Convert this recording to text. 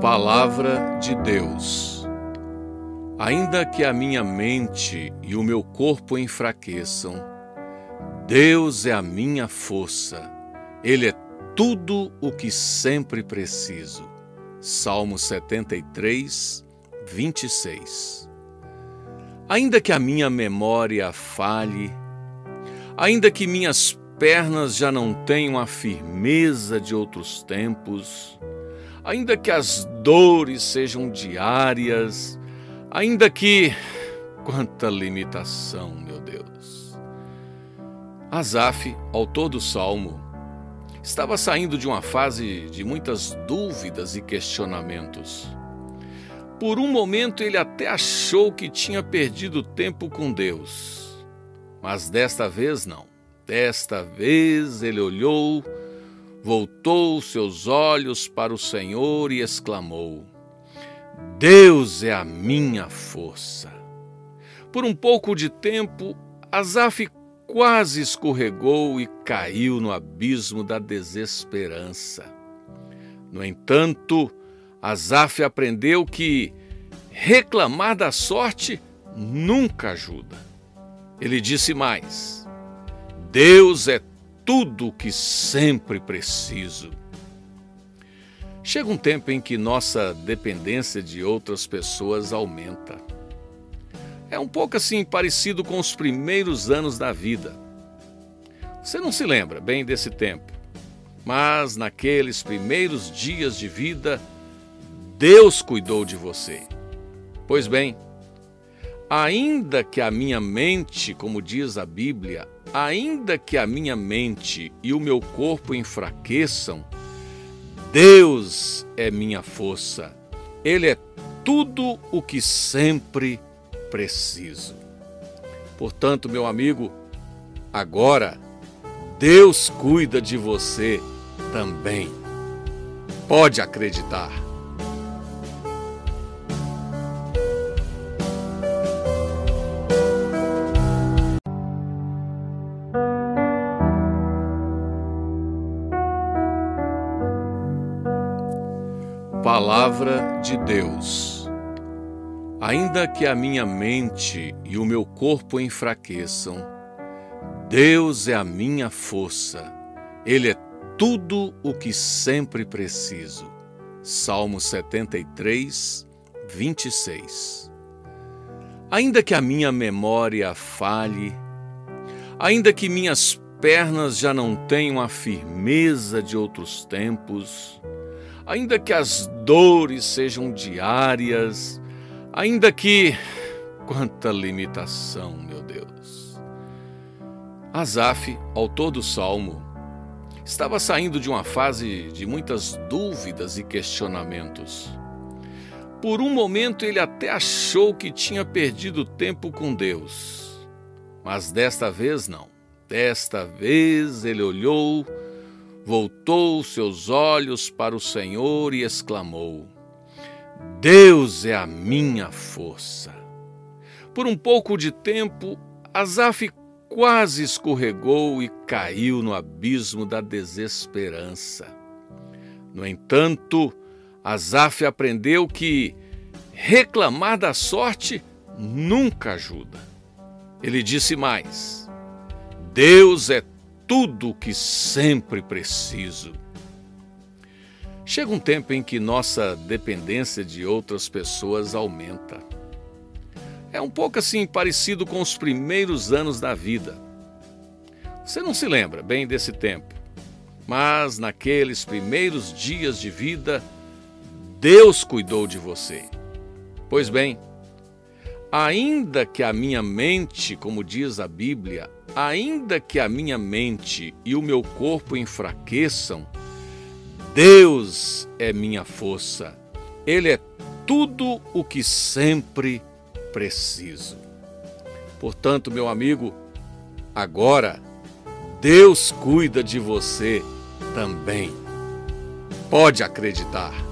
Palavra de Deus. Ainda que a minha mente e o meu corpo enfraqueçam, Deus é a minha força, Ele é tudo o que sempre preciso. Salmo 73, 26. Ainda que a minha memória falhe, ainda que minhas pernas já não tenham a firmeza de outros tempos, ainda que as dores sejam diárias, ainda que. Quanta limitação, meu Deus! Asaf, autor do salmo, estava saindo de uma fase de muitas dúvidas e questionamentos. Por um momento ele até achou que tinha perdido tempo com Deus, mas desta vez não. Desta vez ele olhou voltou seus olhos para o Senhor e exclamou: Deus é a minha força. Por um pouco de tempo, Asaf quase escorregou e caiu no abismo da desesperança. No entanto, Asaf aprendeu que reclamar da sorte nunca ajuda. Ele disse mais: Deus é tudo o que sempre preciso. Chega um tempo em que nossa dependência de outras pessoas aumenta. É um pouco assim parecido com os primeiros anos da vida. Você não se lembra bem desse tempo, mas naqueles primeiros dias de vida, Deus cuidou de você. Pois bem, ainda que a minha mente, como diz a Bíblia, ainda que a minha mente e o meu corpo enfraqueçam, Deus é minha força. Ele é tudo o que sempre preciso. Portanto, meu amigo, agora Deus cuida de você também. Pode acreditar. Palavra de Deus. Ainda que a minha mente e o meu corpo enfraqueçam, Deus é a minha força, Ele é tudo o que sempre preciso. Salmo 73, 26. Ainda que a minha memória falhe, ainda que minhas pernas já não tenham a firmeza de outros tempos, ainda que as dores sejam diárias, ainda que. Quanta limitação, meu Deus! Asaf, autor do salmo, estava saindo de uma fase de muitas dúvidas e questionamentos. Por um momento ele até achou que tinha perdido tempo com Deus, mas desta vez não. Desta vez ele olhou voltou seus olhos para o Senhor e exclamou: Deus é a minha força. Por um pouco de tempo, Asaf quase escorregou e caiu no abismo da desesperança. No entanto, Asaf aprendeu que reclamar da sorte nunca ajuda. Ele disse mais: Deus é tudo o que sempre preciso. Chega um tempo em que nossa dependência de outras pessoas aumenta. É um pouco assim parecido com os primeiros anos da vida. Você não se lembra bem desse tempo, mas naqueles primeiros dias de vida, Deus cuidou de você. Pois bem, ainda que a minha mente, como diz a Bíblia, ainda que a minha mente e o meu corpo enfraqueçam, Deus é minha força. Ele é tudo o que sempre preciso. Portanto, meu amigo, agora Deus cuida de você também. Pode acreditar.